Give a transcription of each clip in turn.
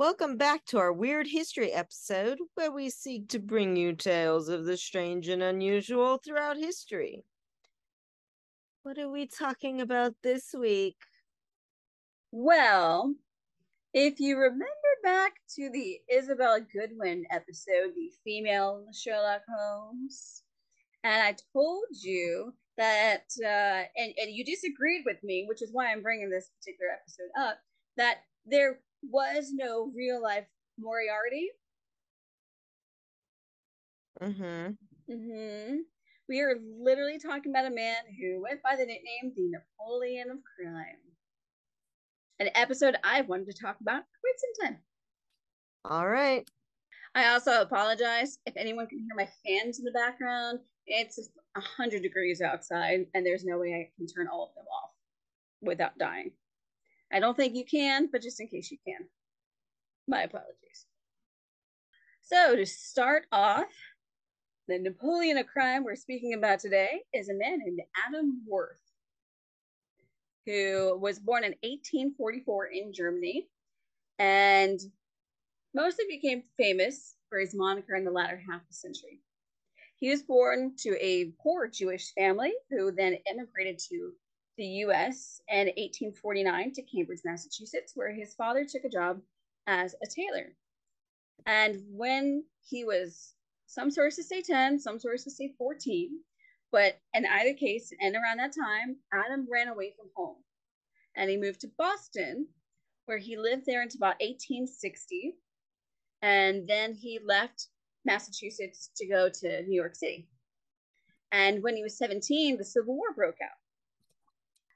Welcome back to our Weird History episode, where we seek to bring you tales of the strange and unusual throughout history. What are we talking about this week? Well, if you remember back to the Isabella Goodwin episode, the female Sherlock Holmes, and I told you that, uh, and, and you disagreed with me, which is why I'm bringing this particular episode up, that there was no real life Moriarty. Mm-hmm. Mm-hmm. We are literally talking about a man who went by the nickname the Napoleon of Crime. An episode I wanted to talk about quite some time. All right. I also apologize if anyone can hear my fans in the background. It's a hundred degrees outside, and there's no way I can turn all of them off without dying. I don't think you can, but just in case you can. My apologies. So, to start off, the Napoleon of crime we're speaking about today is a man named Adam Worth, who was born in 1844 in Germany and mostly became famous for his moniker in the latter half of the century. He was born to a poor Jewish family who then immigrated to the US in 1849 to Cambridge, Massachusetts, where his father took a job as a tailor. And when he was, some sources say 10, some sources say 14, but in either case, and around that time, Adam ran away from home and he moved to Boston, where he lived there until about 1860. And then he left Massachusetts to go to New York City. And when he was 17, the Civil War broke out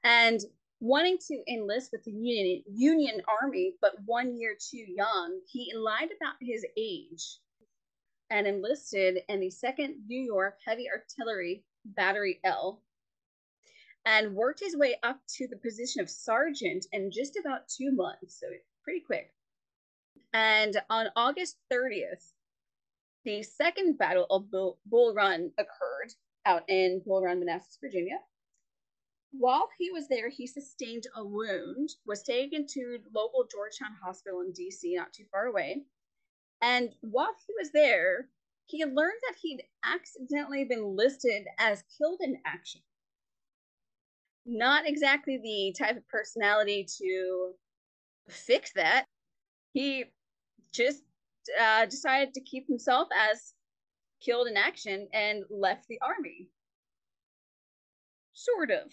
and wanting to enlist with the Union Union Army, but one year too young, he lied about his age and enlisted in the Second New York Heavy Artillery Battery L, and worked his way up to the position of sergeant in just about two months, so pretty quick. And on August 30th, the second battle of Bull, Bull Run occurred out in Bull Run, Manassas, Virginia. While he was there, he sustained a wound, was taken to local Georgetown Hospital in DC, not too far away. And while he was there, he learned that he'd accidentally been listed as killed in action. Not exactly the type of personality to fix that. He just uh, decided to keep himself as killed in action and left the army. Sort of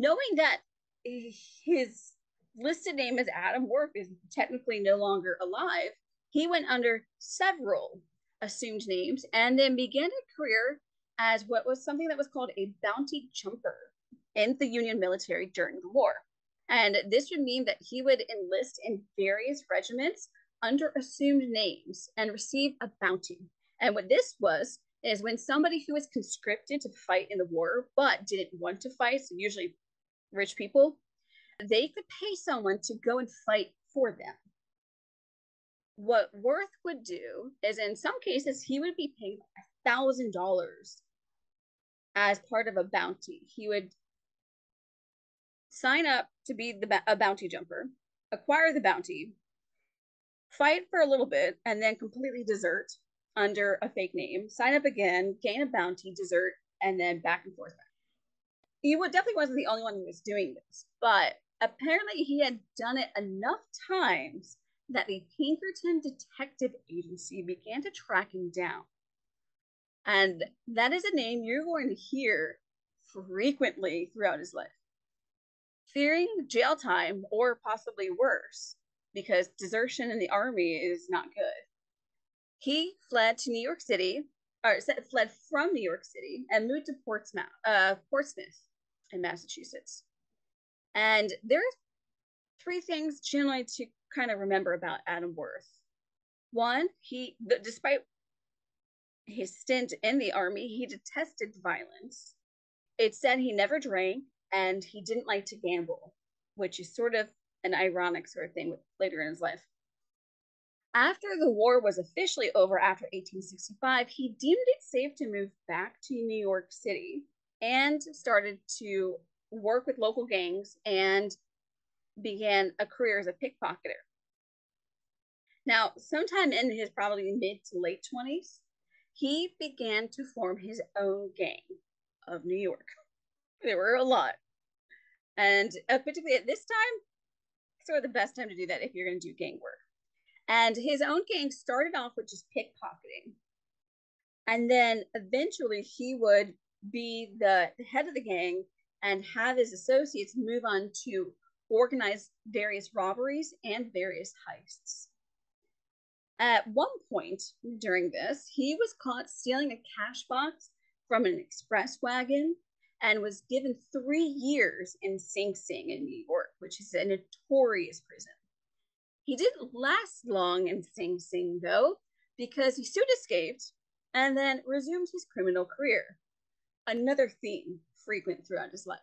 knowing that his listed name as Adam Worth is technically no longer alive, he went under several assumed names and then began a career as what was something that was called a bounty jumper in the Union military during the war. And this would mean that he would enlist in various regiments under assumed names and receive a bounty. And what this was is when somebody who was conscripted to fight in the war but didn't want to fight, so usually rich people, they could pay someone to go and fight for them. What Worth would do is, in some cases, he would be paid a thousand dollars as part of a bounty. He would sign up to be the, a bounty jumper, acquire the bounty, fight for a little bit, and then completely desert under a fake name, sign up again, gain a bounty, desert, and then back and forth. He definitely wasn't the only one who was doing this, but apparently he had done it enough times that the Pinkerton Detective Agency began to track him down. And that is a name you're going to hear frequently throughout his life. Fearing jail time or possibly worse, because desertion in the army is not good. He fled to New York City, or fled from New York City and moved to Portsmouth, uh, Portsmouth in Massachusetts. And there's three things generally to kind of remember about Adam Worth. One, he, despite his stint in the army, he detested violence. It said he never drank and he didn't like to gamble, which is sort of an ironic sort of thing with, later in his life. After the war was officially over after 1865, he deemed it safe to move back to New York City and started to work with local gangs and began a career as a pickpocketer. Now, sometime in his probably mid to late 20s, he began to form his own gang of New York. There were a lot. And uh, particularly at this time, sort of the best time to do that if you're going to do gang work. And his own gang started off with just pickpocketing. And then eventually he would be the head of the gang and have his associates move on to organize various robberies and various heists. At one point during this, he was caught stealing a cash box from an express wagon and was given three years in Sing Sing in New York, which is a notorious prison. He didn't last long in Sing Sing, though, because he soon escaped and then resumed his criminal career. Another theme frequent throughout his life.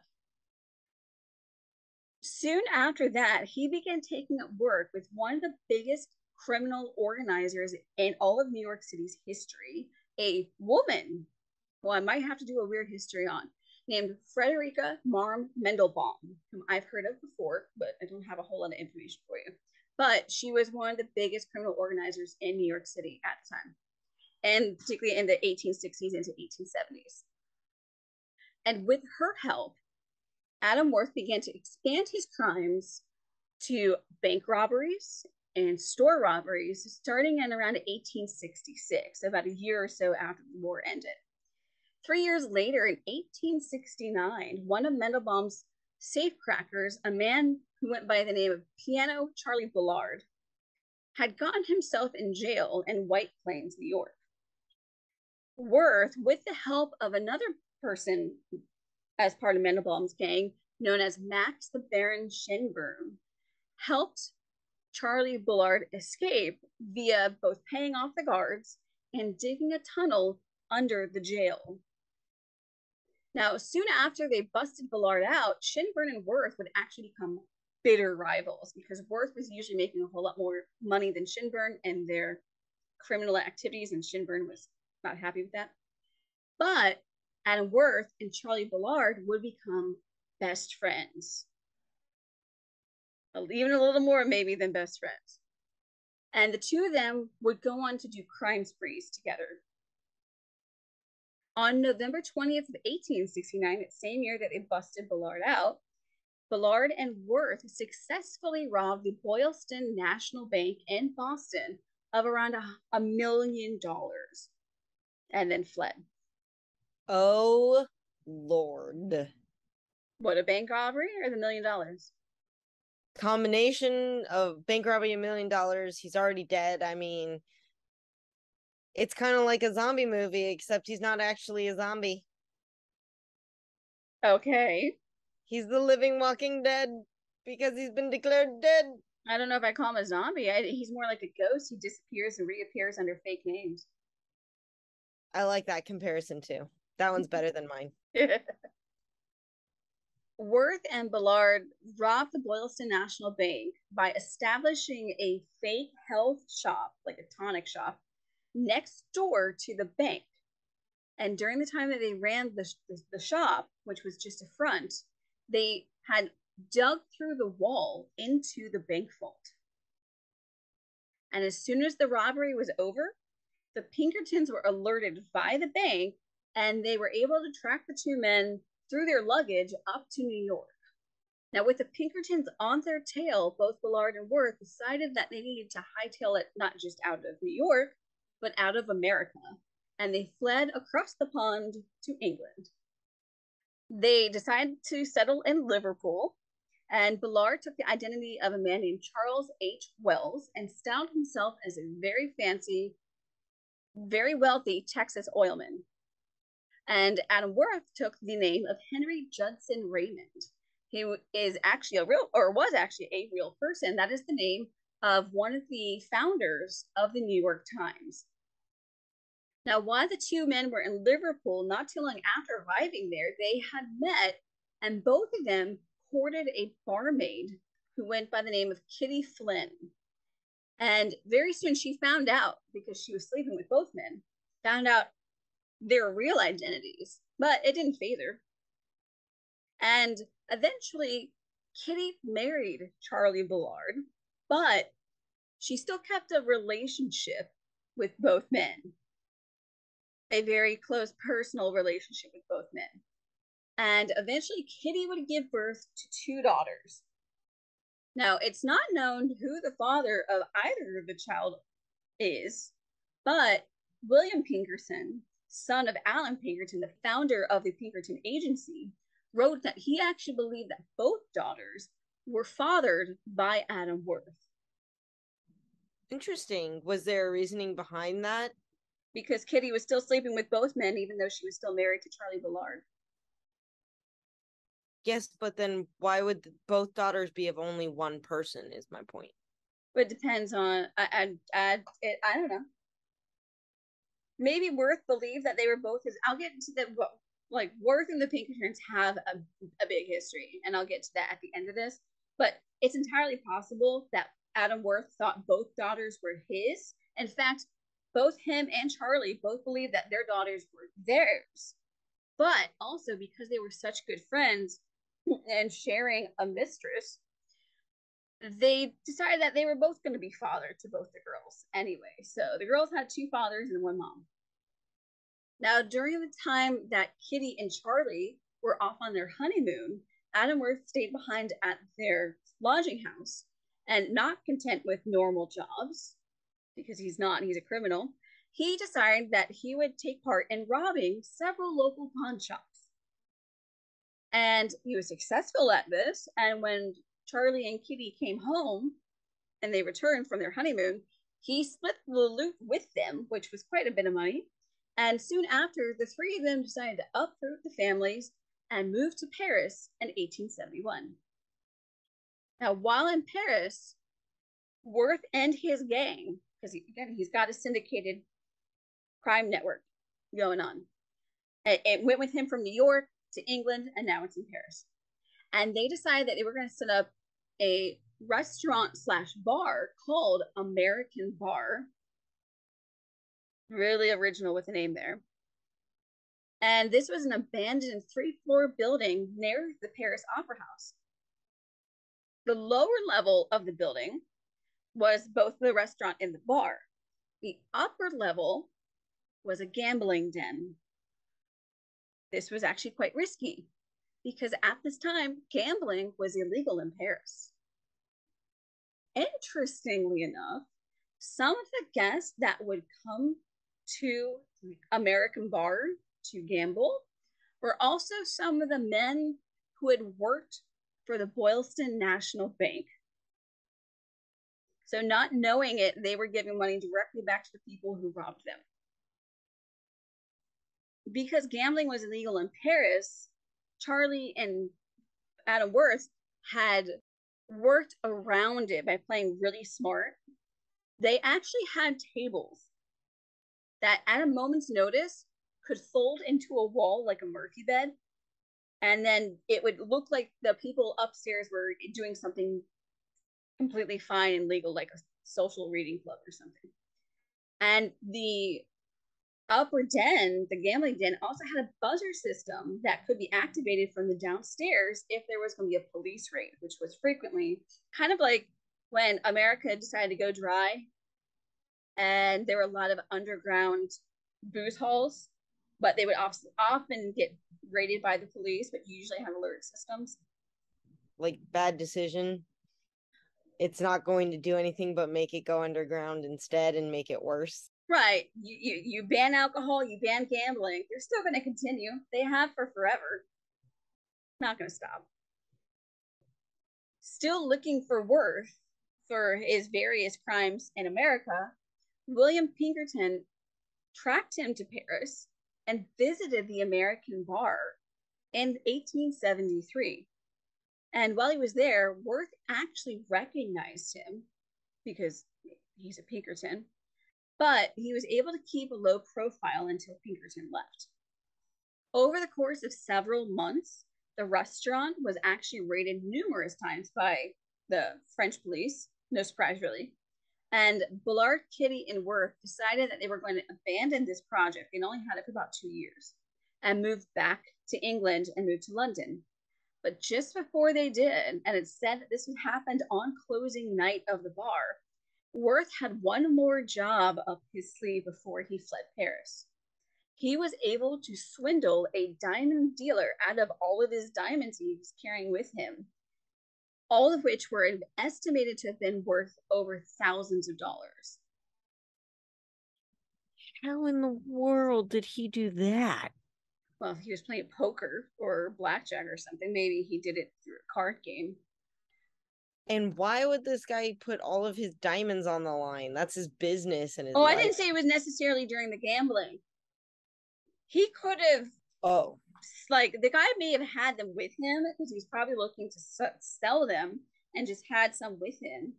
Soon after that, he began taking up work with one of the biggest criminal organizers in all of New York City's history, a woman who I might have to do a weird history on, named Frederica Marm Mandelbaum, whom I've heard of before, but I don't have a whole lot of information for you. But she was one of the biggest criminal organizers in New York City at the time, and particularly in the 1860s into 1870s. And with her help, Adam Worth began to expand his crimes to bank robberies and store robberies starting in around 1866, about a year or so after the war ended. Three years later, in 1869, one of Mandelbaum's safecrackers, a man who went by the name of Piano Charlie Bullard, had gotten himself in jail in White Plains, New York. Worth, with the help of another person as part of Mandelbaum's gang, known as Max the Baron Shinburn, helped Charlie Bullard escape via both paying off the guards and digging a tunnel under the jail. Now, soon after they busted Bullard out, Shinburn and Worth would actually become bitter rivals because Worth was usually making a whole lot more money than Shinburn and their criminal activities, and Shinburn was not happy with that. But Adam Worth and Charlie Ballard would become best friends. Even a little more, maybe, than best friends. And the two of them would go on to do crime sprees together. On November 20th of 1869, that same year that they busted Ballard out, Ballard and Worth successfully robbed the Boylston National Bank in Boston of around a, a million dollars and then fled. Oh Lord. What a bank robbery or the million dollars? Combination of bank robbery and million dollars. He's already dead. I mean, it's kind of like a zombie movie, except he's not actually a zombie. Okay. He's the living walking dead because he's been declared dead. I don't know if I call him a zombie. I, he's more like a ghost. He disappears and reappears under fake names. I like that comparison too. That one's better than mine. Worth and Bullard robbed the Boylston National Bank by establishing a fake health shop, like a tonic shop, next door to the bank. And during the time that they ran the, the, the shop, which was just a front, they had dug through the wall into the bank vault. And as soon as the robbery was over, the Pinkertons were alerted by the bank and they were able to track the two men through their luggage up to New York. Now, with the Pinkertons on their tail, both Bullard and Worth decided that they needed to hightail it not just out of New York, but out of America, and they fled across the pond to England. They decided to settle in Liverpool, and Bullard took the identity of a man named Charles H. Wells and styled himself as a very fancy, very wealthy Texas oilman. And Adam Worth took the name of Henry Judson Raymond. He is actually a real, or was actually a real person. That is the name of one of the founders of the New York Times. Now, while the two men were in Liverpool, not too long after arriving there, they had met, and both of them courted a barmaid who went by the name of Kitty Flynn. And very soon she found out, because she was sleeping with both men, found out their real identities, but it didn't phase her. And eventually, Kitty married Charlie Bullard, but she still kept a relationship with both men, a very close personal relationship with both men. And eventually, Kitty would give birth to two daughters. Now, it's not known who the father of either of the child is, but William Pinkerton, son of Allan Pinkerton, the founder of the Pinkerton Agency, wrote that he actually believed that both daughters were fathered by Adam Worth. Interesting. Was there a reasoning behind that? Because Kitty was still sleeping with both men, even though she was still married to Charlie Bullard. Yes, but then why would both daughters be of only one person? Is my point. But it depends on I I I, it, I don't know. Maybe Worth believed that they were both his. I'll get into the like Worth and the Pinkertons have a, a big history, and I'll get to that at the end of this. But it's entirely possible that Adam Worth thought both daughters were his. In fact, both him and Charlie both believed that their daughters were theirs. But also because they were such good friends and sharing a mistress, they decided that they were both going to be father to both the girls anyway. So the girls had two fathers and one mom. Now, during the time that Kitty and Charlie were off on their honeymoon, Adam Worth stayed behind at their lodging house and not content with normal jobs, because he's not, he's a criminal, he decided that he would take part in robbing several local pawn shops. And he was successful at this. And when Charlie and Kitty came home and they returned from their honeymoon, he split the loot with them, which was quite a bit of money. And soon after, the three of them decided to uproot the families and move to Paris in 1871. Now, while in Paris, Worth and his gang, because he, again, he's got a syndicated crime network going on. It, it went with him from New York to England, and now it's in Paris. And they decided that they were going to set up a restaurant slash bar called American Bar. Really original with the name there. And this was an abandoned three floor building near the Paris Opera House. The lower level of the building was both the restaurant and the bar. The upper level was a gambling den. This was actually quite risky because at this time, gambling was illegal in Paris. Interestingly enough, some of the guests that would come to American Bar to gamble were also some of the men who had worked for the Boylston National Bank. So, not knowing it, they were giving money directly back to the people who robbed them. Because gambling was illegal in Paris, Charlie and Adam Worth had worked around it by playing really smart. They actually had tables that, at a moment's notice, could fold into a wall like a Murphy bed. And then it would look like the people upstairs were doing something completely fine and legal, like a social reading club or something. And the upper den, the gambling den, also had a buzzer system that could be activated from the downstairs if there was going to be a police raid, which was frequently kind of like when America decided to go dry and there were a lot of underground booze halls, but they would often get raided by the police, but usually have alert systems. Like bad decision. It's not going to do anything but make it go underground instead and make it worse. Right. You, you, you ban alcohol, you ban gambling. They're still going to continue. They have for forever. Not going to stop. Still looking for Worth for his various crimes in America, William Pinkerton tracked him to Paris and visited the American bar in 1873. And while he was there, Worth actually recognized him because he's a Pinkerton but he was able to keep a low profile until Pinkerton left. Over the course of several months, the restaurant was actually raided numerous times by the French police, no surprise really. And Bullard, Kitty, and Worth decided that they were going to abandon this project. They only had it for about two years and moved back to England and moved to London. But just before they did, and it said that this happened on closing night of the bar, Worth had one more job up his sleeve before he fled Paris. He was able to swindle a diamond dealer out of all of his diamonds he was carrying with him, all of which were estimated to have been worth over thousands of dollars. How in the world did he do that? Well, if he was playing poker or blackjack or something, maybe he did it through a card game. And why would this guy put all of his diamonds on the line? That's his business and his Oh, life. I didn't say it was necessarily during the gambling. He could have Oh, like the guy may have had them with him because he's probably looking to sell them and just had some with him.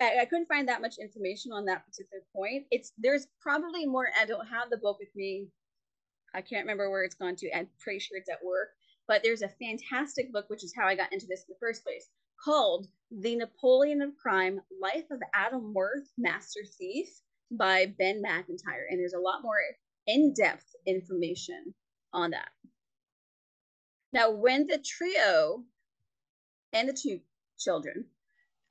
I, I couldn't find that much information on that particular point. It's there's probably more. I don't have the book with me. I can't remember where it's gone to. I'm pretty sure it's at work. But there's a fantastic book, which is how I got into this in the first place, called The Napoleon of Crime Life of Adam Worth, Master Thief by Ben Macintyre. And there's a lot more in depth information on that. Now, when the trio and the two children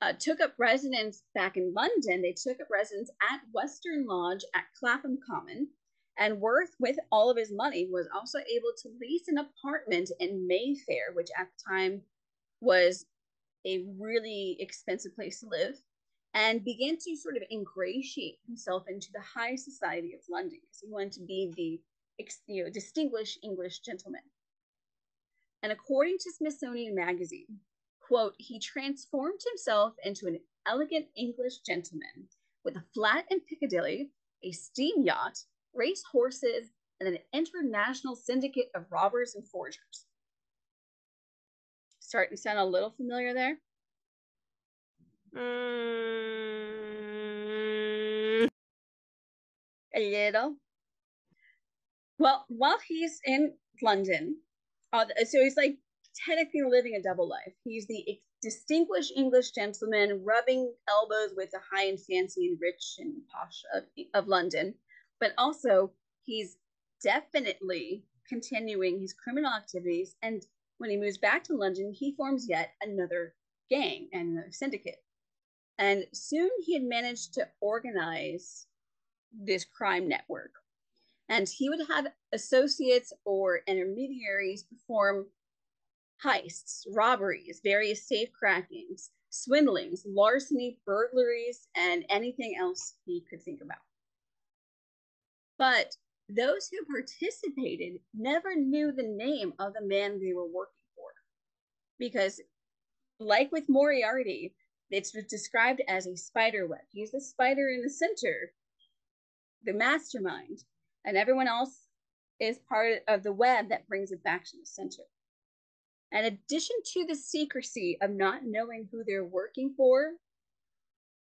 uh, took up residence back in London, they took up residence at Western Lodge at Clapham Common. And Worth, with all of his money, was also able to lease an apartment in Mayfair, which at the time was a really expensive place to live, and began to sort of ingratiate himself into the high society of London because he wanted to be the you know, distinguished English gentleman. And according to Smithsonian Magazine, quote, he transformed himself into an elegant English gentleman with a flat in Piccadilly, a steam yacht, race horses, and an international syndicate of robbers and forgers. Starting to sound a little familiar there? Mm, A little. Well, while he's in London, uh, so he's like technically living a double life. He's the distinguished English gentleman rubbing elbows with the high and fancy and rich and posh of, of London, but also he's definitely continuing his criminal activities. And when he moves back to London, he forms yet another gang and syndicate. And soon he had managed to organize this crime network. And he would have associates or intermediaries perform heists, robberies, various safe crackings, swindlings, larceny, burglaries, and anything else he could think about. But those who participated never knew the name of the man they were working for. Because, like with Moriarty, it's described as a spider web. He's the spider in the center, the mastermind, and everyone else is part of the web that brings it back to the center. In addition to the secrecy of not knowing who they're working for,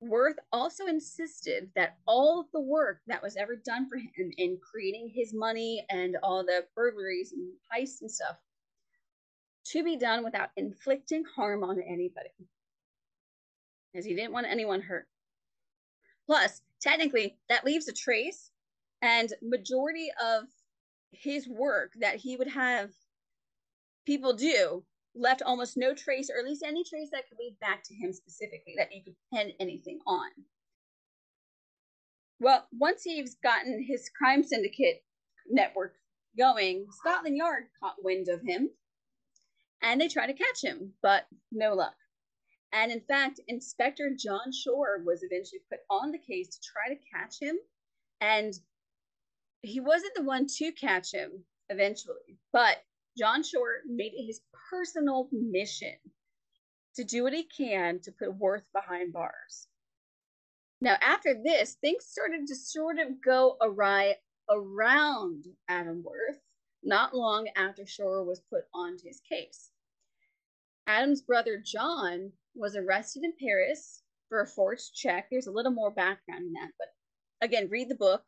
Worth also insisted that all of the work that was ever done for him in creating his money and all the burglaries and heists and stuff to be done without inflicting harm on anybody, as he didn't want anyone hurt. Plus, technically, that leaves a trace, and majority of his work that he would have people do left almost no trace, or at least any trace that could lead back to him specifically that you could pin anything on. Well, once he's gotten his crime syndicate network going, Scotland Yard caught wind of him and they tried to catch him, but no luck. And in fact, Inspector John Shore was eventually put on the case to try to catch him. And he wasn't the one to catch him eventually, but John Shore made it his personal mission to do what he can to put Worth behind bars. Now, after this, things started to sort of go awry around Adam Worth not long after Shore was put onto his case. Adam's brother John was arrested in Paris for a forged check. There's a little more background in that, but again, read the book.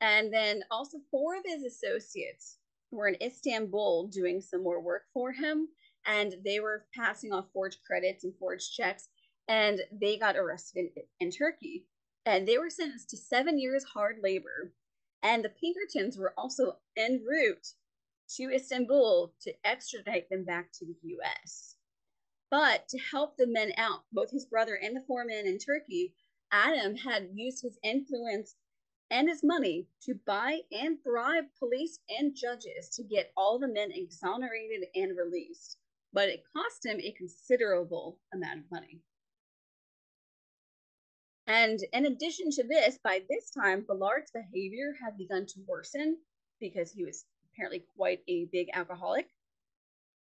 And then also, four of his associates were in Istanbul doing some more work for him, and they were passing off forged credits and forged checks, and they got arrested in, in Turkey. And they were sentenced to seven years hard labor. And the Pinkertons were also en route to Istanbul to extradite them back to the US. But to help the men out, both his brother and the four men in Turkey, Adam had used his influence and his money to buy and bribe police and judges to get all the men exonerated and released. But it cost him a considerable amount of money. And in addition to this, by this time, Ballard's behavior had begun to worsen because he was apparently quite a big alcoholic.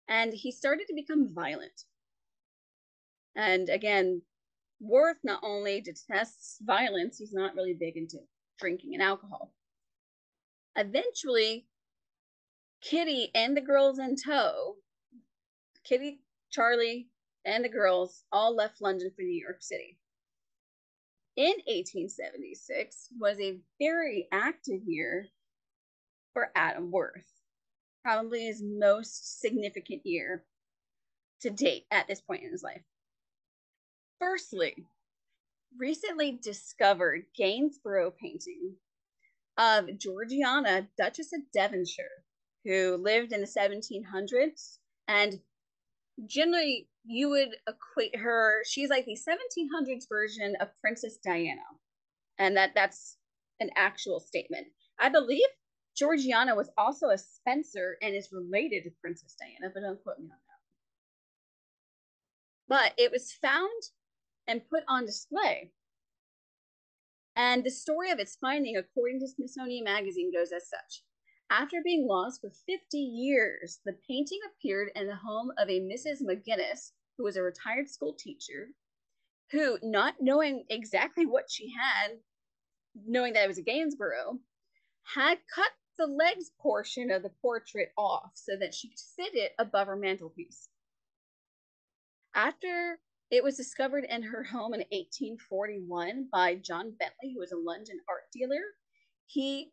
And he started to become violent. And again, Worth not only detests violence, he's not really big into drinking and alcohol. Eventually, Kitty and the girls in tow, Kitty, Charlie, and the girls all left London for New York City. In 1876 was a very active year for Adam Worth, probably his most significant year to date at this point in his life. Firstly, recently discovered Gainsborough painting of Georgiana, Duchess of Devonshire, who lived in the 1700s. And generally, you would equate her, she's like the 1700s version of Princess Diana. And that that's an actual statement. I believe Georgiana was also a Spencer and is related to Princess Diana, but don't quote me on that. But it was found and put on display. And the story of its finding, according to Smithsonian Magazine, goes as such. After being lost for 50 years, the painting appeared in the home of a Mrs. McGinnis, who was a retired school teacher, who, not knowing exactly what she had, knowing that it was a Gainsborough, had cut the legs portion of the portrait off so that she could fit it above her mantelpiece. After it was discovered in her home in 1841 by John Bentley, who was a London art dealer. He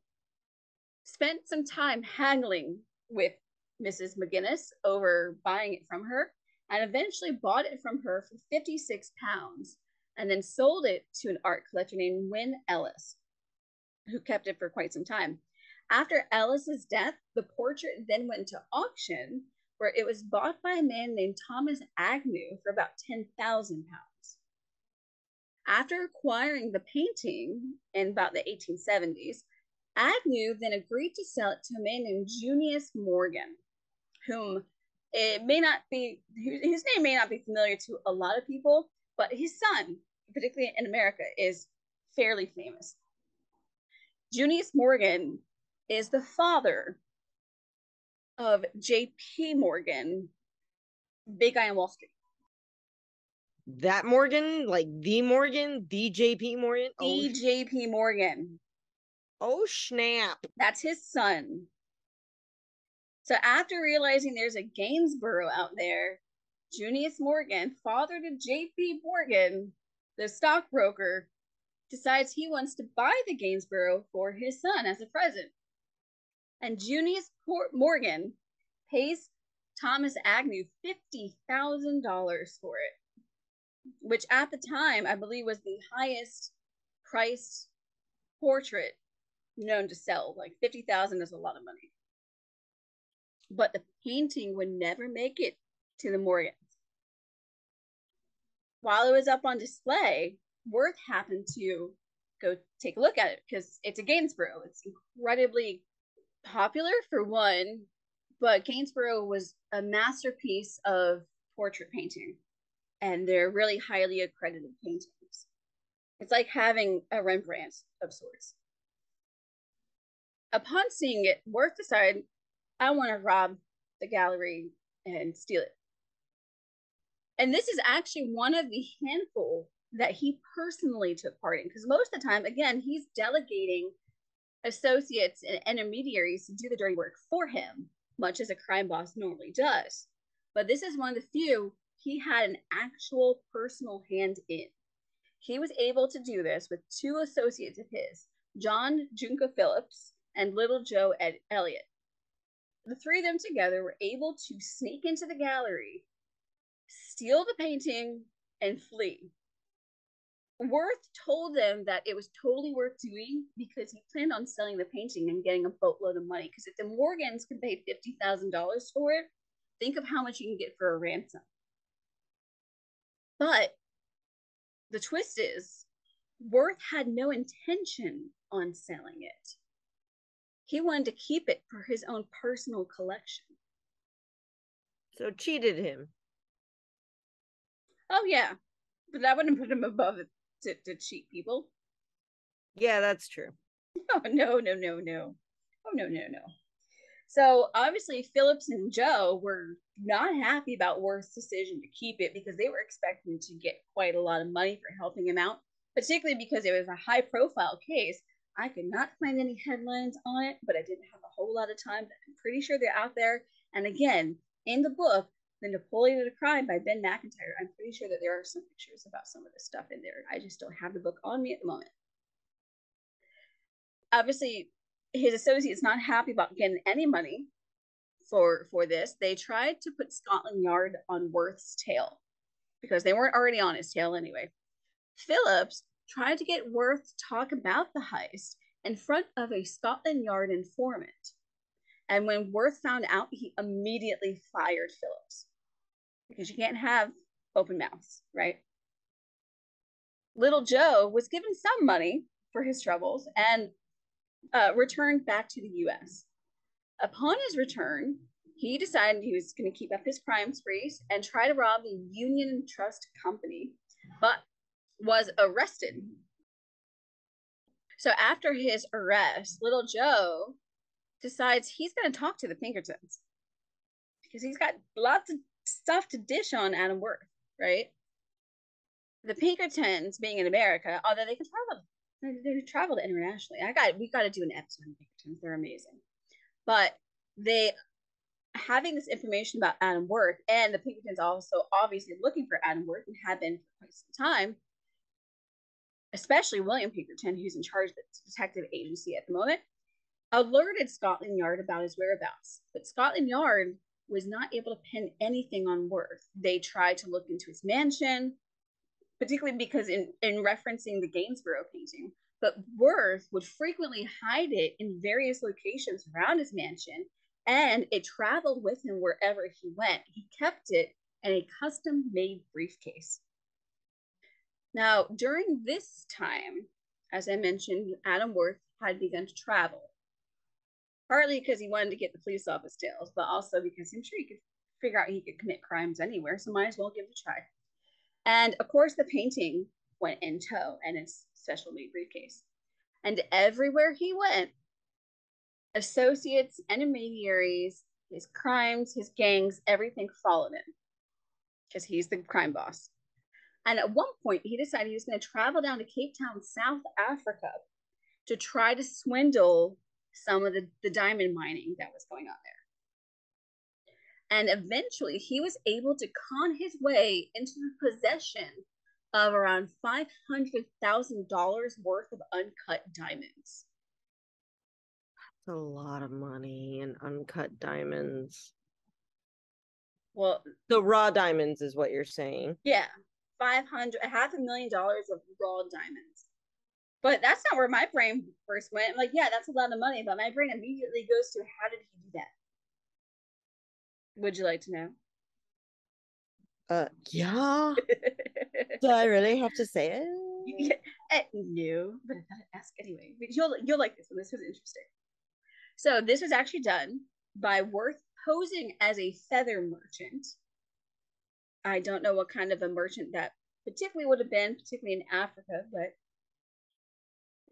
spent some time haggling with Mrs. McGinnis over buying it from her and eventually bought it from her for 56 pounds and then sold it to an art collector named Wynne Ellis, who kept it for quite some time. After Ellis's death, the portrait then went to auction where it was bought by a man named Thomas Agnew for about 10,000 pounds. After acquiring the painting in about the 1870s, Agnew then agreed to sell it to a man named Junius Morgan, whom it may not be, his name may not be familiar to a lot of people, but his son, particularly in America, is fairly famous. Junius Morgan is the father of J.P. Morgan, big guy on Wall Street. That Morgan, like the Morgan, the JP Morgan, the oh, JP Morgan. Oh snap! That's his son. So after realizing there's a Gainsborough out there, Junius Morgan, father to J.P. Morgan, the stockbroker, decides he wants to buy the Gainsborough for his son as a present and Junius Morgan pays Thomas Agnew $50,000 for it, which at the time I believe was the highest priced portrait known to sell. Like 50,000 is a lot of money. But the painting would never make it to the Morgans. While it was up on display, Worth happened to go take a look at it because it's a Gainsborough. It's incredibly popular for one, but Gainsborough was a masterpiece of portrait painting, and they're really highly accredited paintings. It's like having a Rembrandt of sorts. Upon seeing it, Worth decided, I want to rob the gallery and steal it. And this is actually one of the handful that he personally took part in, because most of the time, again, he's delegating associates and intermediaries to do the dirty work for him, much as a crime boss normally does. But this is one of the few he had an actual personal hand in. He was able to do this with two associates of his, John Junko Phillips and Little Joe Ed- Elliott. The three of them together were able to sneak into the gallery, steal the painting, and flee. Worth told them that it was totally worth doing because he planned on selling the painting and getting a boatload of money. Because if the Morgans can pay fifty thousand dollars for it, think of how much you can get for a ransom. But the twist is Worth had no intention on selling it. He wanted to keep it for his own personal collection. So cheated him. Oh yeah, but that wouldn't put him above it to, to cheat people. Yeah, that's true. Oh no, no, no, no. Oh no, no, no. So obviously Phillips and Joe were not happy about Worth's decision to keep it because they were expecting to get quite a lot of money for helping him out, particularly because it was a high profile case. I could not find any headlines on it, but I didn't have a whole lot of time. But I'm pretty sure they're out there. And again, in the book, The Napoleon of the Crime by Ben Macintyre. I'm pretty sure that there are some pictures about some of this stuff in there. I just don't have the book on me at the moment. Obviously, his associates not happy about getting any money for for this. They tried to put Scotland Yard on Worth's tail because they weren't already on his tail anyway. Phillips tried to get Worth to talk about the heist in front of a Scotland Yard informant. And when Worth found out, he immediately fired Phillips because you can't have open mouths, right? Little Joe was given some money for his troubles and uh, returned back to the US. Upon his return, he decided he was going to keep up his crime sprees and try to rob the Union Trust Company, but was arrested. So after his arrest, little Joe decides he's going to talk to the Pinkertons because he's got lots of stuff to dish on Adam Worth, right? The Pinkertons being in America, although they can travel, they, traveled internationally. I got we got to do an episode on Pinkertons; they're amazing. But they having this information about Adam Worth and the Pinkertons also obviously looking for Adam Worth and have been for quite some time. Especially William Pinkerton, who's in charge of the detective agency at the moment, alerted Scotland Yard about his whereabouts. But Scotland Yard was not able to pin anything on Worth. They tried to look into his mansion, particularly because in, in referencing the Gainsborough painting, but Worth would frequently hide it in various locations around his mansion, and it traveled with him wherever he went. He kept it in a custom made briefcase. Now, during this time, as I mentioned, Adam Worth had begun to travel. Partly because he wanted to get the police off his tails, but also because I'm sure he could figure out he could commit crimes anywhere, so might as well give it a try. And of course, the painting went in tow and his special made briefcase. And everywhere he went, associates, intermediaries, his crimes, his gangs, everything followed him because he's the crime boss. And at one point, he decided he was going to travel down to Cape Town, South Africa, to try to swindle some of the, the diamond mining that was going on there. And eventually, he was able to con his way into the possession of around $500,000 worth of uncut diamonds. That's a lot of money and uncut diamonds. Well, the raw diamonds is what you're saying. Yeah, 500 half a million dollars of raw diamonds but that's not where my brain first went. I'm like yeah that's a lot of money but my brain immediately goes to how did he do that? Would you like to know? Uh yeah. Do i really have to say it? Yeah, uh, no but i thought i'd ask anyway. You'll you'll like this one. This was interesting. So this was actually done by worth posing as a feather merchant. I don't know what kind of a merchant that particularly would have been, particularly in Africa, but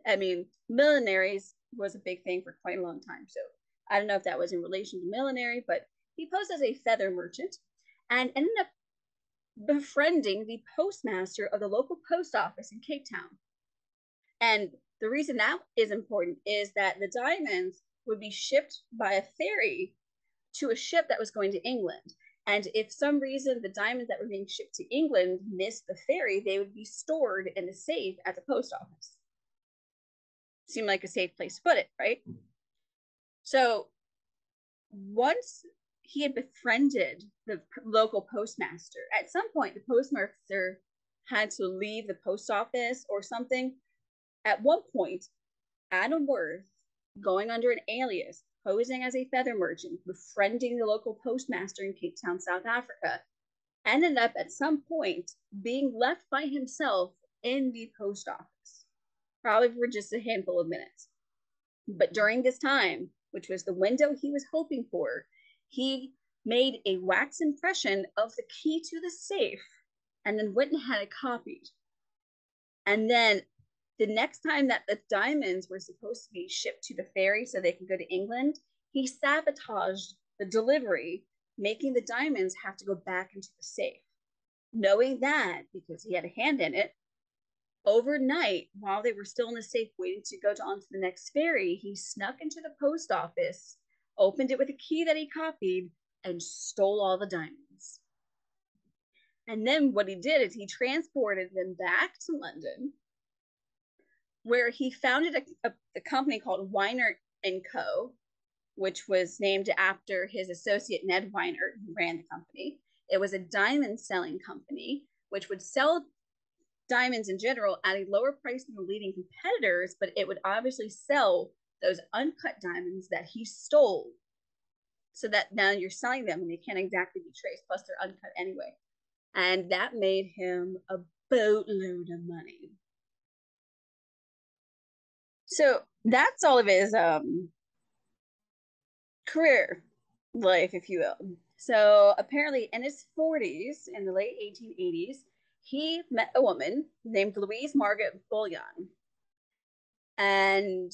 I mean, millineries was a big thing for quite a long time. So I don't know if that was in relation to millinery, but he posed as a feather merchant and ended up befriending the postmaster of the local post office in Cape Town. And the reason that is important is that the diamonds would be shipped by a ferry to a ship that was going to England. And if some reason the diamonds that were being shipped to England missed the ferry, they would be stored in a safe at the post office. Seemed like a safe place to put it, right? Mm-hmm. So once he had befriended the local postmaster, at some point the postmaster had to leave the post office or something. At one point, Adam Worth, going under an alias, posing as a feather merchant, befriending the local postmaster in Cape Town, South Africa, ended up at some point being left by himself in the post office, probably for just a handful of minutes. But during this time, which was the window he was hoping for, he made a wax impression of the key to the safe and then went and had it copied. And then the next time that the diamonds were supposed to be shipped to the ferry so they could go to England, he sabotaged the delivery, making the diamonds have to go back into the safe. Knowing that, because he had a hand in it, overnight, while they were still in the safe waiting to go to onto the next ferry, he snuck into the post office, opened it with a key that he copied, and stole all the diamonds. And then what he did is he transported them back to London, where he founded a, a, a company called Weiner and Co., which was named after his associate Ned Weiner, who ran the company. It was a diamond selling company, which would sell diamonds in general at a lower price than the leading competitors, but it would obviously sell those uncut diamonds that he stole so that now you're selling them and they can't exactly be traced, plus they're uncut anyway. And that made him a boatload of money. So that's all of his um career life, if you will. So apparently, in his 40s, in the late 1880s, he met a woman named Louise Margaret Bullion and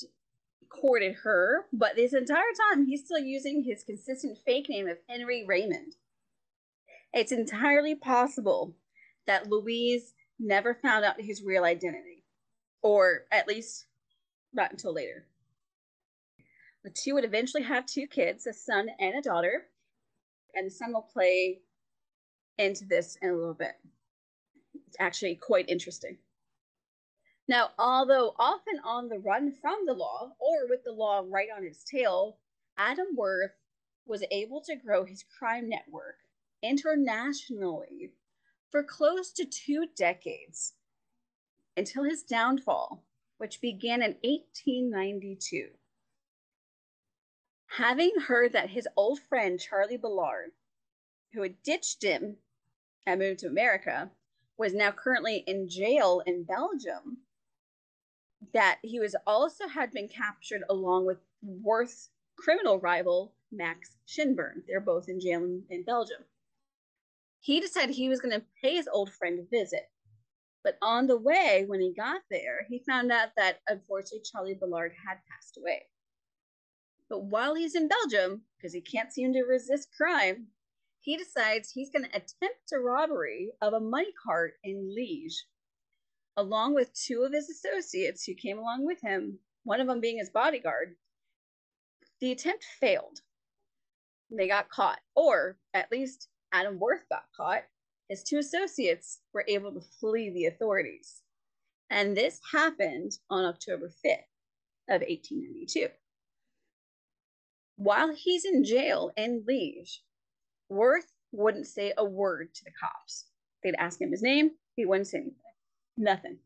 courted her. But this entire time, he's still using his consistent fake name of Henry Raymond. It's entirely possible that Louise never found out his real identity, or at least not until later. The two would eventually have two kids, a son and a daughter, and the son will play into this in a little bit. Actually quite interesting. Now, although often on the run from the law or with the law right on his tail, Adam Worth was able to grow his crime network internationally for close to two decades until his downfall, which began in 1892 having heard that his old friend Charlie Bullard, who had ditched him and moved to America, was now currently in jail in Belgium, that he was also had been captured along with Worth's criminal rival Max Shinburn. They're both in jail in, in Belgium. He decided he was going to pay his old friend a visit. But on the way, when he got there, he found out that unfortunately Charlie Bullard had passed away. But while he's in Belgium, because he can't seem to resist crime, he decides he's going to attempt a robbery of a money cart in Liege, along with two of his associates who came along with him, one of them being his bodyguard. The attempt failed. They got caught, or at least Adam Worth got caught. His two associates were able to flee the authorities. And this happened on October 5th of 1892 while he's in jail in Liege, Worth wouldn't say a word to the cops. They'd ask him his name, he wouldn't say anything. Nothing.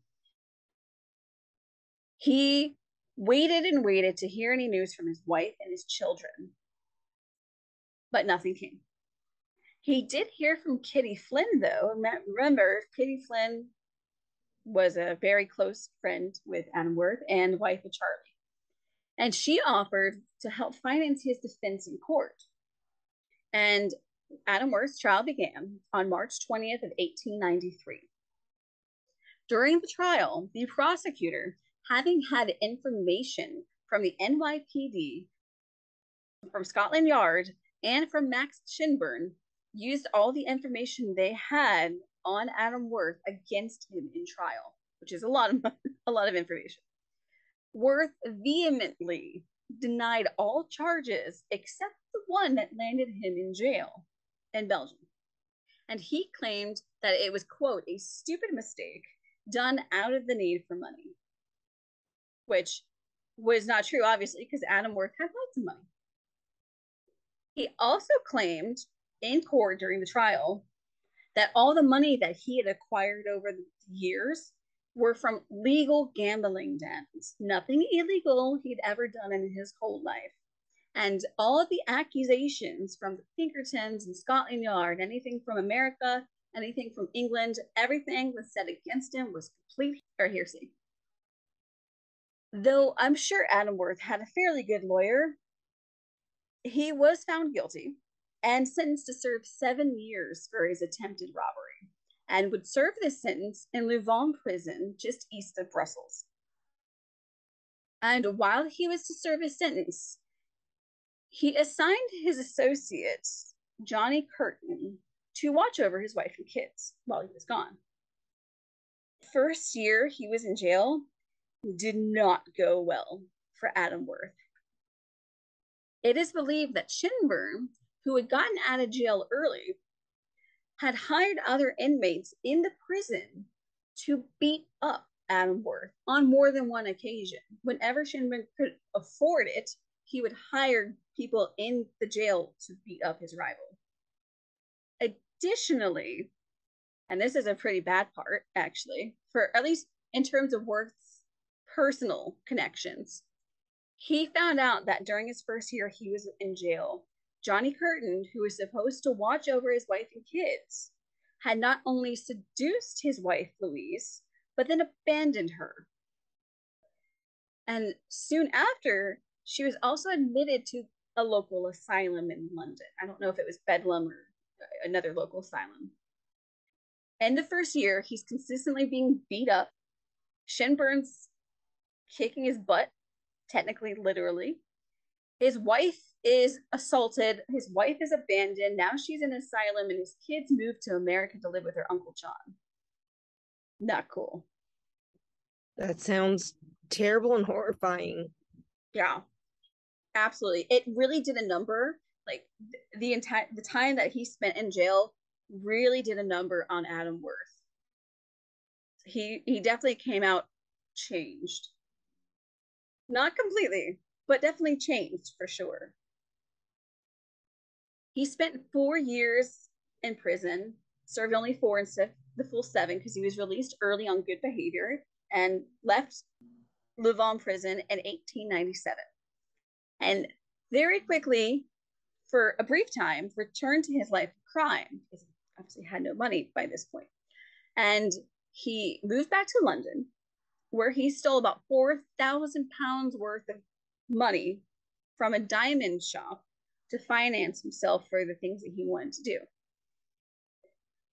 He waited and waited to hear any news from his wife and his children, but nothing came. He did hear from Kitty Flynn, though. Remember, Kitty Flynn was a very close friend with Adam Worth and wife of Charlie and she offered to help finance his defense in court. And Adam Worth's trial began on March 20th of 1893. During the trial, the prosecutor, having had information from the NYPD, from Scotland Yard, and from Max Shinburn, used all the information they had on Adam Worth against him in trial, which is a lot of a lot of information. Worth vehemently denied all charges except the one that landed him in jail in Belgium. And he claimed that it was, quote, a stupid mistake done out of the need for money, which was not true, obviously, because Adam Worth had lots of money. He also claimed in court during the trial that all the money that he had acquired over the years were from legal gambling dens. Nothing illegal he'd ever done in his whole life. And all of the accusations from the Pinkertons and Scotland Yard, anything from America, anything from England, everything was said against him was complete hearsay. Though I'm sure Adam Worth had a fairly good lawyer, he was found guilty and sentenced to serve seven years for his attempted robbery and would serve this sentence in Louvain prison just east of Brussels. And while he was to serve his sentence, he assigned his associate, Johnny Curtin, to watch over his wife and kids while he was gone. First year he was in jail did not go well for Adam Worth. It is believed that Shinburn, who had gotten out of jail early, had hired other inmates in the prison to beat up Adam Worth on more than one occasion. Whenever Shinburn could afford it, he would hire people in the jail to beat up his rival. Additionally, and this is a pretty bad part actually, for at least in terms of Worth's personal connections, he found out that during his first year he was in jail, Johnny Curtin, who was supposed to watch over his wife and kids, had not only seduced his wife, Louise, but then abandoned her. And soon after, she was also admitted to a local asylum in London. I don't know if it was Bedlam or uh, another local asylum. In the first year, he's consistently being beat up. Shinburn's kicking his butt, technically, literally. His wife is assaulted. His wife is abandoned. Now she's in asylum, and his kids move to America to live with her Uncle John. Not cool. That sounds terrible and horrifying. Yeah, absolutely. It really did a number. Like the entire the time that he spent in jail really did a number on Adam Worth. He he definitely came out changed. Not completely, but definitely changed for sure. He spent four years in prison, served only four instead of the full seven because he was released early on good behavior and left Louvain prison in 1897. And very quickly, for a brief time, returned to his life of crime because he obviously had no money by this point. And he moved back to London, where he stole about 4,000 pounds worth of money from a diamond shop to finance himself for the things that he wanted to do.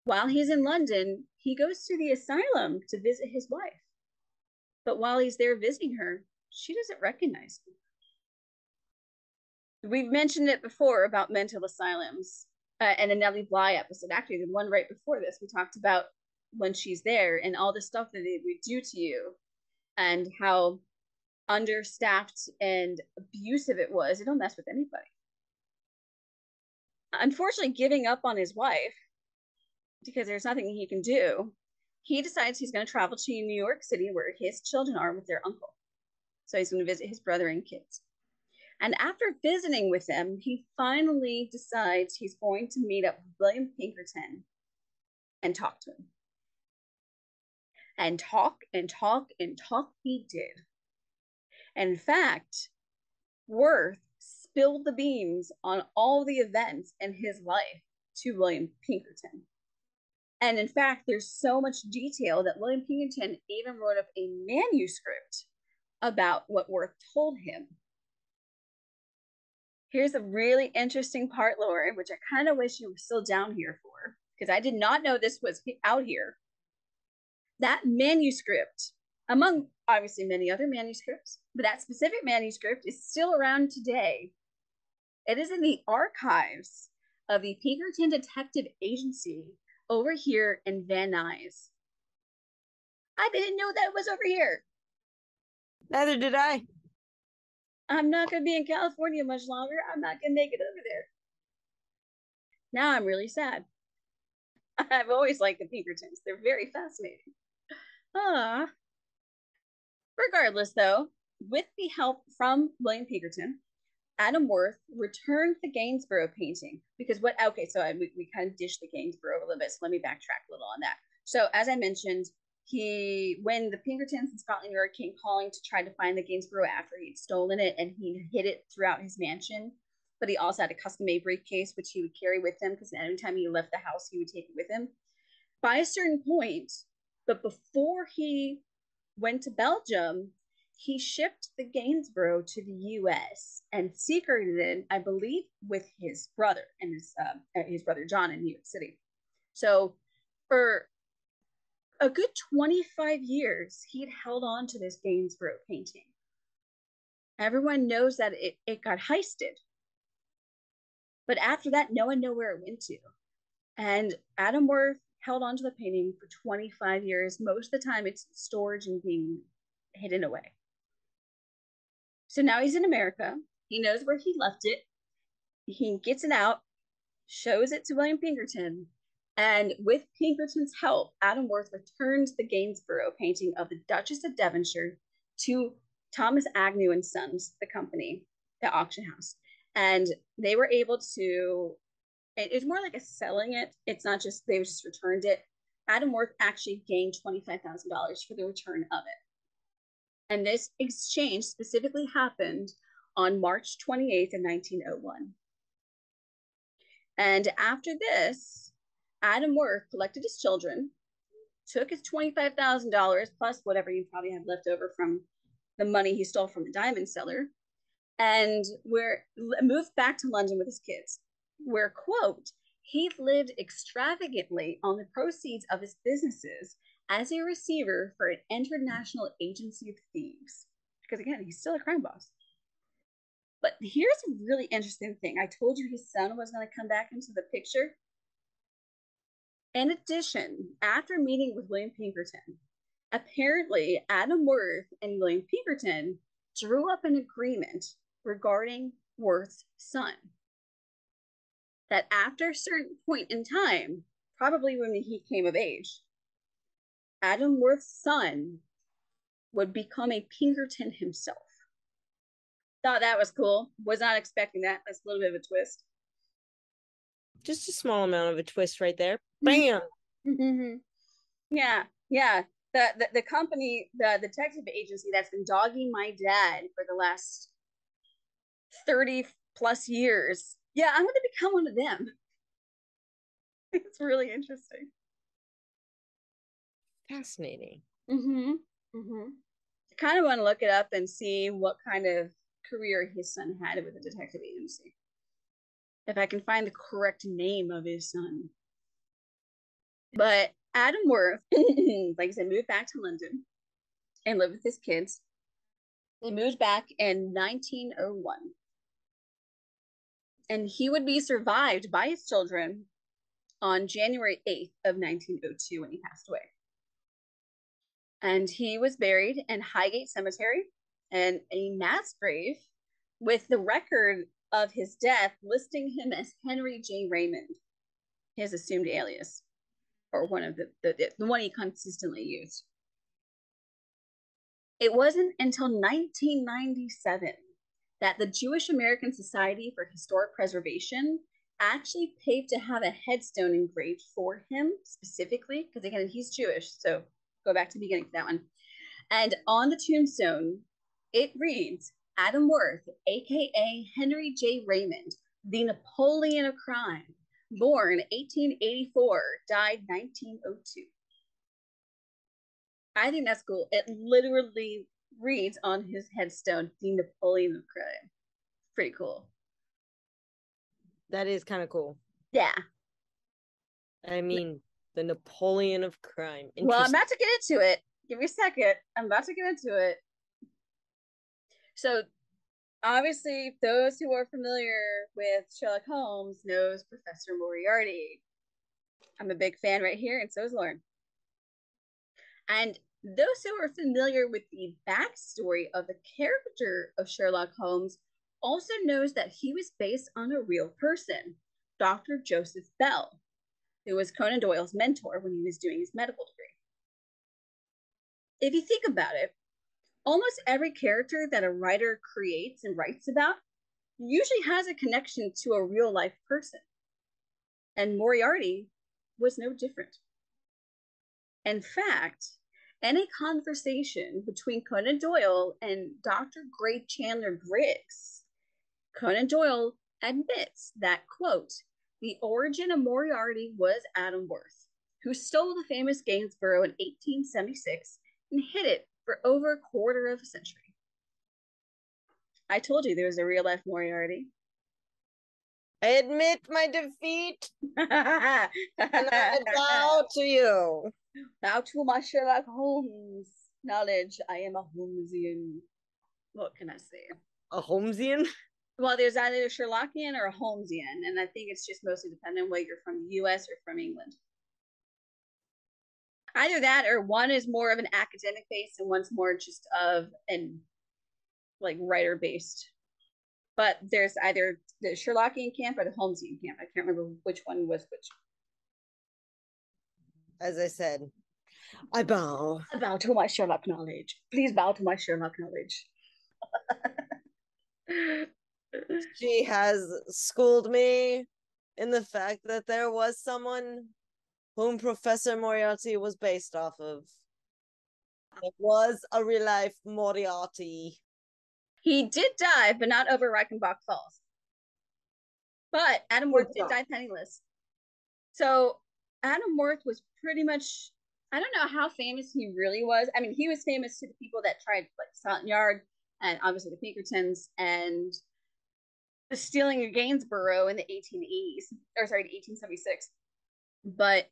While he's in London, he goes to the asylum to visit his wife. But while he's there visiting her, she doesn't recognize him. We've mentioned it before about mental asylums uh, and the Nellie Bly episode. Actually, the one right before this, we talked about when she's there and all the stuff that they would do to you and how understaffed and abusive it was. It don't mess with anybody. Unfortunately, giving up on his wife because there's nothing he can do, he decides he's going to travel to New York City where his children are with their uncle. So he's going to visit his brother and kids. And after visiting with them, he finally decides he's going to meet up with William Pinkerton and talk to him. And talk and talk and talk he did. In fact, Worth spilled the beans on all the events in his life to William Pinkerton. And in fact, there's so much detail that William Pinkerton even wrote up a manuscript about what Worth told him. Here's a really interesting part, Laura, which I kind of wish you were still down here for, because I did not know this was out here. That manuscript, among obviously many other manuscripts, but that specific manuscript is still around today. It is in the archives of the Pinkerton Detective Agency over here in Van Nuys. I didn't know that was over here. Neither did I. I'm not going to be in California much longer. I'm not going to make it over there. Now I'm really sad. I've always liked the Pinkertons. They're very fascinating. Ah. Regardless, though, with the help from William Pinkerton, Adam Worth returned the Gainsborough painting because what? Okay, so I, we, we kind of dished the Gainsborough a little bit. So let me backtrack a little on that. So as I mentioned, he when the Pinkertons in Scotland Yard came calling to try to find the Gainsborough after he'd stolen it and he hid it throughout his mansion, but he also had a custom made briefcase which he would carry with him because anytime he left the house he would take it with him. by a certain point, but before he went to Belgium, he shipped the Gainsborough to the U.S. and secreted it, I believe, with his brother and his uh, his brother John in New York City. So for a good 25 years, he'd held on to this Gainsborough painting. Everyone knows that it, it got heisted. But after that, no one knew where it went to. And Adam Worth held on to the painting for 25 years. Most of the time, it's storage and being hidden away. So now he's in America. He knows where he left it. He gets it out, shows it to William Pinkerton, and with Pinkerton's help, Adam Worth returns the Gainsborough painting of the Duchess of Devonshire to Thomas Agnew and Sons, the company, the auction house. And they were able to, it's more like a selling it. It's not just, they just returned it. Adam Worth actually gained $25,000 for the return of it. And this exchange specifically happened on March 28th in 1901. And after this, Adam Worth collected his children, took his $25,000 plus whatever you probably had left over from the money he stole from the diamond seller, and where moved back to London with his kids, where quote, he lived extravagantly on the proceeds of his businesses as a receiver for an international agency of thieves. Because again, he's still a crime boss. But here's a really interesting thing. I told you his son was going to come back into the picture. In addition, after meeting with William Pinkerton, apparently Adam Worth and William Pinkerton drew up an agreement regarding Worth's son. That after a certain point in time, probably when he came of age, Adam Worth's son would become a Pinkerton himself. Thought that was cool. Was not expecting that. That's a little bit of a twist. Just a small amount of a twist right there. Bam. Mm-hmm. Yeah, yeah. The, the the company, the detective agency that's been dogging my dad for the last thirty plus years. Yeah, I'm going to become one of them. It's really interesting. Fascinating. Mm-hmm. Mm-hmm. I kind of want to look it up and see what kind of career his son had with the detective agency. If I can find the correct name of his son. But Adam Worth, like I said, moved back to London and lived with his kids. He moved back in 1901. And he would be survived by his children on January 8th of 1902 when he passed away and he was buried in Highgate Cemetery and a mass grave with the record of his death listing him as Henry J. Raymond, his assumed alias, or one of the, the, the one he consistently used. It wasn't until 1997 that the Jewish American Society for Historic Preservation actually paid to have a headstone engraved for him specifically, because again, he's Jewish, so go back to the beginning for that one. And on the tombstone, it reads Adam Worth, aka Henry J. Raymond, the Napoleon of crime, born 1884, died 1902. I think that's cool. It literally reads on his headstone, the Napoleon of crime. Pretty cool. That is kind of cool. Yeah. I mean, the Napoleon of crime. Well, I'm about to get into it. Give me a second. I'm about to get into it. So, obviously, those who are familiar with Sherlock Holmes knows Professor Moriarty. I'm a big fan right here, and so is Lauren. And those who are familiar with the backstory of the character of Sherlock Holmes also knows that he was based on a real person, Dr. Joseph Bell, who was Conan Doyle's mentor when he was doing his medical degree. If you think about it, almost every character that a writer creates and writes about usually has a connection to a real life person. And Moriarty was no different. In fact, in a conversation between Conan Doyle and Dr. Gray Chandler Briggs, Conan Doyle admits that, quote, the origin of Moriarty was Adam Worth, who stole the famous Gainsborough in 1876 and hid it for over a quarter of a century. I told you there was a real life Moriarty. I admit my defeat and I bow to you. Bow to my Sherlock Holmes knowledge. I am a Holmesian. What can I say? A Holmesian? Well, there's either a Sherlockian or a Holmesian, and I think it's just mostly dependent on whether you're from the US or from England. Either that or one is more of an academic base and one's more just of an like writer based. But there's either the Sherlockian camp or the Holmesian camp. I can't remember which one was which. As I said, I bow. I bow to my Sherlock knowledge. Please bow to my Sherlock knowledge. She has schooled me in the fact that there was someone whom Professor Moriarty was based off of. It was a real life Moriarty. He did die, but not over Reichenbach Falls. But Adam Worth did die penniless. So Adam Worth was pretty much I don't know how famous he really was. I mean, he was famous to the people that tried like Scotland Yard and obviously the Pinkertons and the stealing of Gainsborough in the 1880s, or sorry, 1876. But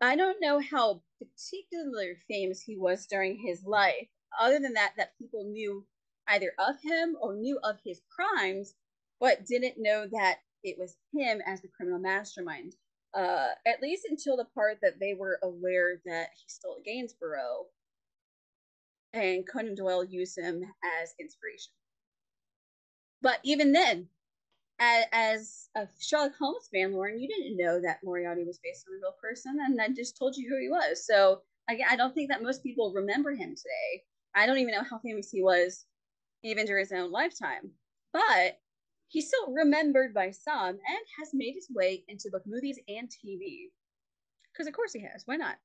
I don't know how particularly famous he was during his life, other than that, that people knew either of him or knew of his crimes, but didn't know that it was him as the criminal mastermind. Uh, at least until the part that they were aware that he stole Gainsborough, and Conan Doyle used him as inspiration. But even then, as, as a Sherlock Holmes fan, Lauren, you didn't know that Moriarty was based on a real person, and I just told you who he was. So I, I don't think that most people remember him today. I don't even know how famous he was, even during his own lifetime. But he's still remembered by some and has made his way into both movies and TV. Because of course he has. Why not?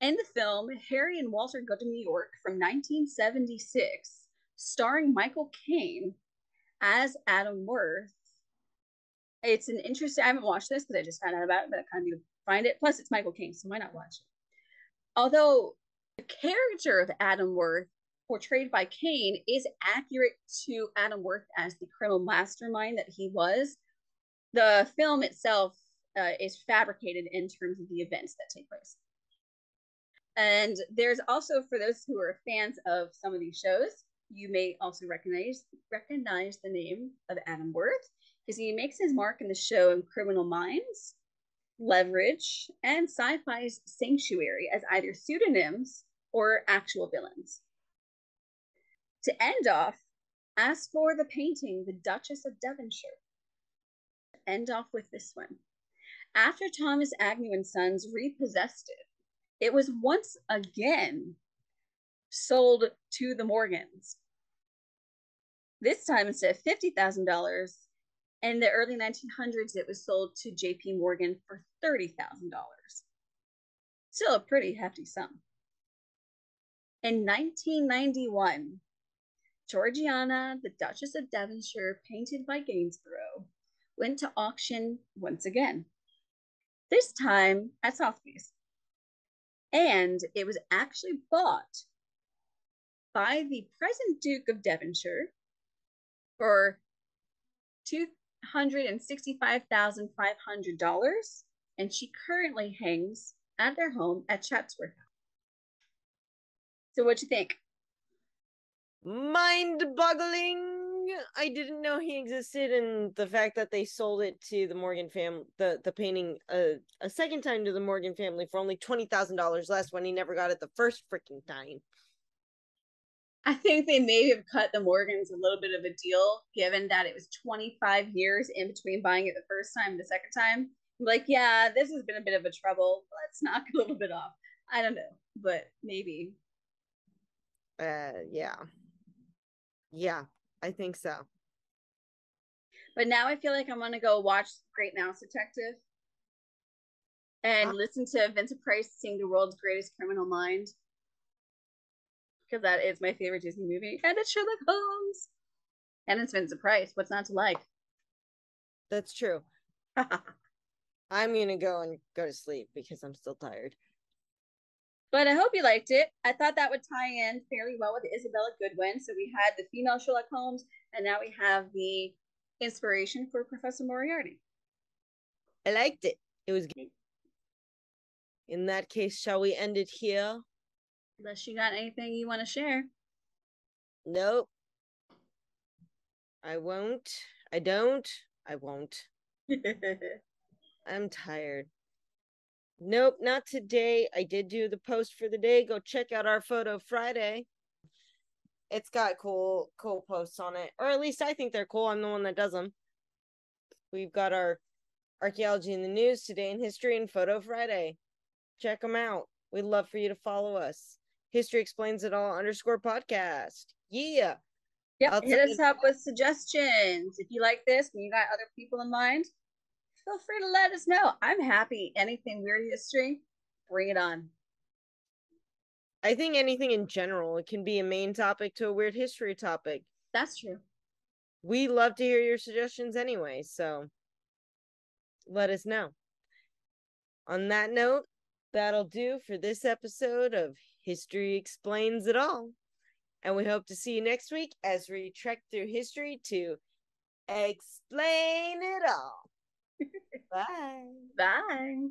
In the film Harry and Walter Go to New York from 1976, starring Michael Caine as Adam Worth. It's an interesting. I haven't watched this because I just found out about it, but I kind of need to find it. Plus, it's Michael Caine, so why not watch it? Although the character of Adam Worth, portrayed by Caine, is accurate to Adam Worth as the criminal mastermind that he was, the film itself uh, is fabricated in terms of the events that take place. And there's also, for those who are fans of some of these shows, you may also recognize recognize the name of Adam Worth because he makes his mark in the show in Criminal Minds, Leverage, and Sci-Fi's Sanctuary as either pseudonyms or actual villains. To end off, as for the painting, The Duchess of Devonshire. End off with this one. After Thomas Agnew and Sons repossessed it, it was once again sold to the Morgans. This time, instead of $50,000, in the early 1900s, it was sold to JP Morgan for $30,000. Still a pretty hefty sum. In 1991, Georgiana, the Duchess of Devonshire, painted by Gainsborough, went to auction once again. This time at Sotheby's. And it was actually bought by the present Duke of Devonshire for $265,500. And she currently hangs at their home at Chatsworth. So, what'd you think? Mind boggling. I didn't know he existed, and the fact that they sold it to the Morgan family, the, the painting, uh, a second time to the Morgan family for only $20,000 less when he never got it the first freaking time. I think they may have cut the Morgans a little bit of a deal, given that it was 25 years in between buying it the first time and the second time. Like, yeah, this has been a bit of a trouble. Let's knock a little bit off. I don't know, but maybe. Uh, yeah. Yeah, I think so. But now I feel like I'm gonna go watch Great Mouse Detective and Ah. listen to Vincent Price sing the world's greatest criminal mind. Because that is my favorite Disney movie. And it's Sherlock Holmes. And it's Vincent Price. What's not to like? That's true. I'm gonna go and go to sleep because I'm still tired. But I hope you liked it. I thought that would tie in fairly well with Isabella Goodwin. So we had the female Sherlock Holmes, and now we have the inspiration for Professor Moriarty. I liked it. It was good. In that case, shall we end it here? Unless you got anything you want to share. Nope. I won't. I don't. I won't. I'm tired. Nope, not today. I did do the post for the day. Go check out our photo Friday. It's got cool, cool posts on it, or at least I think they're cool. I'm the one that does them. We've got our archaeology in the news today in history and photo Friday. Check them out. We'd love for you to follow us. History explains it all underscore podcast. Yeah. Yep. Hit us up with suggestions. If you like this and you got other people in mind, feel free to let us know. I'm happy. Anything weird history, bring it on. I think anything in general, it can be a main topic to a weird history topic. That's true. We love to hear your suggestions anyway, so let us know. On that note, that'll do for this episode of History Explains It All. And we hope to see you next week as we trek through history to explain it all. Bye. Bye.